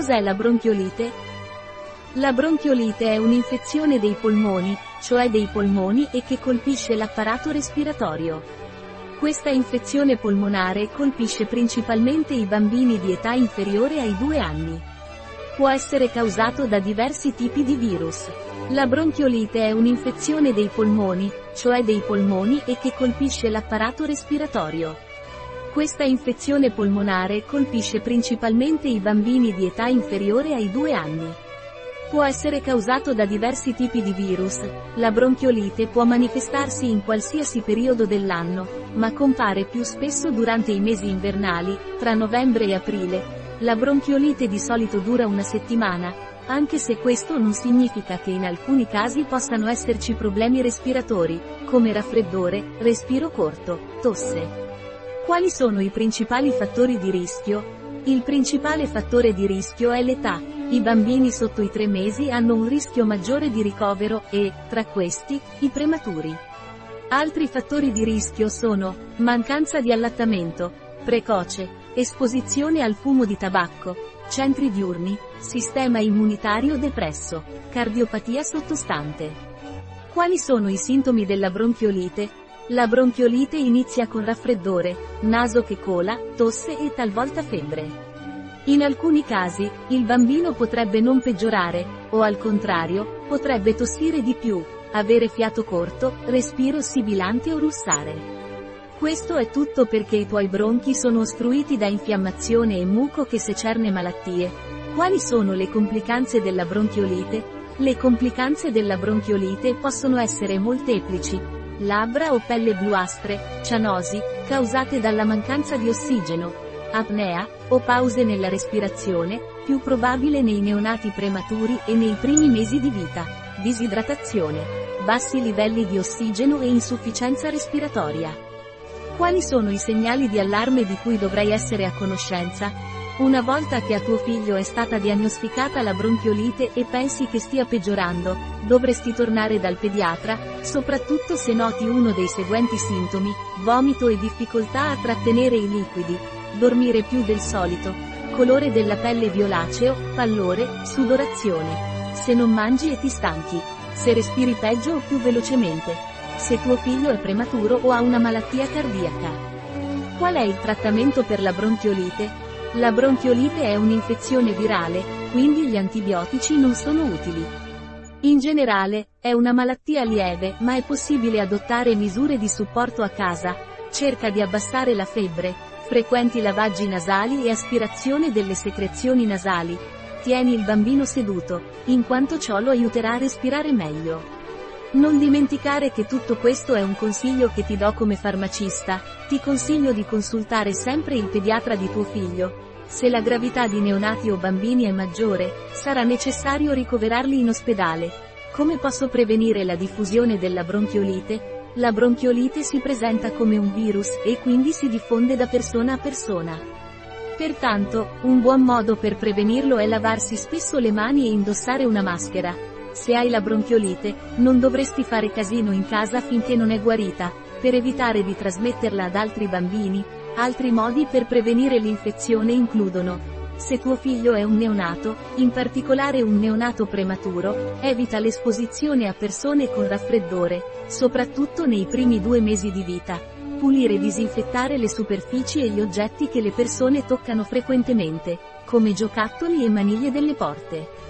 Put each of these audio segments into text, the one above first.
Cos'è la bronchiolite? La bronchiolite è un'infezione dei polmoni, cioè dei polmoni e che colpisce l'apparato respiratorio. Questa infezione polmonare colpisce principalmente i bambini di età inferiore ai 2 anni. Può essere causato da diversi tipi di virus. La bronchiolite è un'infezione dei polmoni, cioè dei polmoni e che colpisce l'apparato respiratorio. Questa infezione polmonare colpisce principalmente i bambini di età inferiore ai 2 anni. Può essere causato da diversi tipi di virus. La bronchiolite può manifestarsi in qualsiasi periodo dell'anno, ma compare più spesso durante i mesi invernali, tra novembre e aprile. La bronchiolite di solito dura una settimana, anche se questo non significa che in alcuni casi possano esserci problemi respiratori, come raffreddore, respiro corto, tosse. Quali sono i principali fattori di rischio? Il principale fattore di rischio è l'età. I bambini sotto i 3 mesi hanno un rischio maggiore di ricovero e, tra questi, i prematuri. Altri fattori di rischio sono mancanza di allattamento, precoce, esposizione al fumo di tabacco, centri diurni, sistema immunitario depresso, cardiopatia sottostante. Quali sono i sintomi della bronchiolite? La bronchiolite inizia con raffreddore, naso che cola, tosse e talvolta febbre. In alcuni casi, il bambino potrebbe non peggiorare, o al contrario, potrebbe tossire di più, avere fiato corto, respiro sibilante o russare. Questo è tutto perché i tuoi bronchi sono ostruiti da infiammazione e muco che secerne malattie. Quali sono le complicanze della bronchiolite? Le complicanze della bronchiolite possono essere molteplici, labbra o pelle bluastre, cianosi, causate dalla mancanza di ossigeno, apnea, o pause nella respirazione, più probabile nei neonati prematuri e nei primi mesi di vita, disidratazione, bassi livelli di ossigeno e insufficienza respiratoria. Quali sono i segnali di allarme di cui dovrei essere a conoscenza? Una volta che a tuo figlio è stata diagnosticata la bronchiolite e pensi che stia peggiorando, dovresti tornare dal pediatra, soprattutto se noti uno dei seguenti sintomi, vomito e difficoltà a trattenere i liquidi, dormire più del solito, colore della pelle violaceo, pallore, sudorazione. Se non mangi e ti stanchi. Se respiri peggio o più velocemente. Se tuo figlio è prematuro o ha una malattia cardiaca. Qual è il trattamento per la bronchiolite? La bronchiolite è un'infezione virale, quindi gli antibiotici non sono utili. In generale, è una malattia lieve, ma è possibile adottare misure di supporto a casa. Cerca di abbassare la febbre, frequenti lavaggi nasali e aspirazione delle secrezioni nasali. Tieni il bambino seduto, in quanto ciò lo aiuterà a respirare meglio. Non dimenticare che tutto questo è un consiglio che ti do come farmacista, ti consiglio di consultare sempre il pediatra di tuo figlio. Se la gravità di neonati o bambini è maggiore, sarà necessario ricoverarli in ospedale. Come posso prevenire la diffusione della bronchiolite? La bronchiolite si presenta come un virus e quindi si diffonde da persona a persona. Pertanto, un buon modo per prevenirlo è lavarsi spesso le mani e indossare una maschera. Se hai la bronchiolite, non dovresti fare casino in casa finché non è guarita, per evitare di trasmetterla ad altri bambini. Altri modi per prevenire l'infezione includono se tuo figlio è un neonato, in particolare un neonato prematuro, evita l'esposizione a persone con raffreddore, soprattutto nei primi due mesi di vita. Pulire e disinfettare le superfici e gli oggetti che le persone toccano frequentemente, come giocattoli e maniglie delle porte.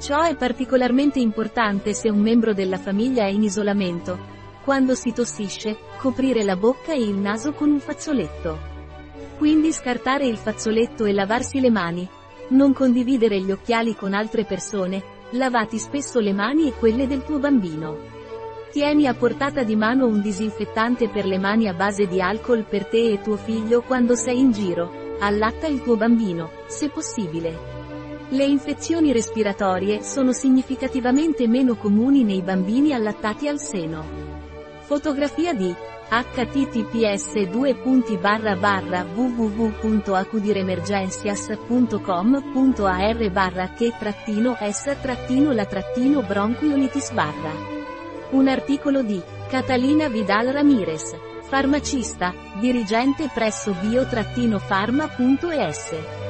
Ciò è particolarmente importante se un membro della famiglia è in isolamento, quando si tossisce, coprire la bocca e il naso con un fazzoletto. Quindi scartare il fazzoletto e lavarsi le mani. Non condividere gli occhiali con altre persone, lavati spesso le mani e quelle del tuo bambino. Tieni a portata di mano un disinfettante per le mani a base di alcol per te e tuo figlio quando sei in giro. Allatta il tuo bambino, se possibile. Le infezioni respiratorie sono significativamente meno comuni nei bambini allattati al seno. Fotografia di https www.acudiremergenzias.com.ar barra che trattino s trattino la trattino bronchiolitis barra. Un articolo di Catalina Vidal Ramirez, farmacista, dirigente presso bio-pharma.es.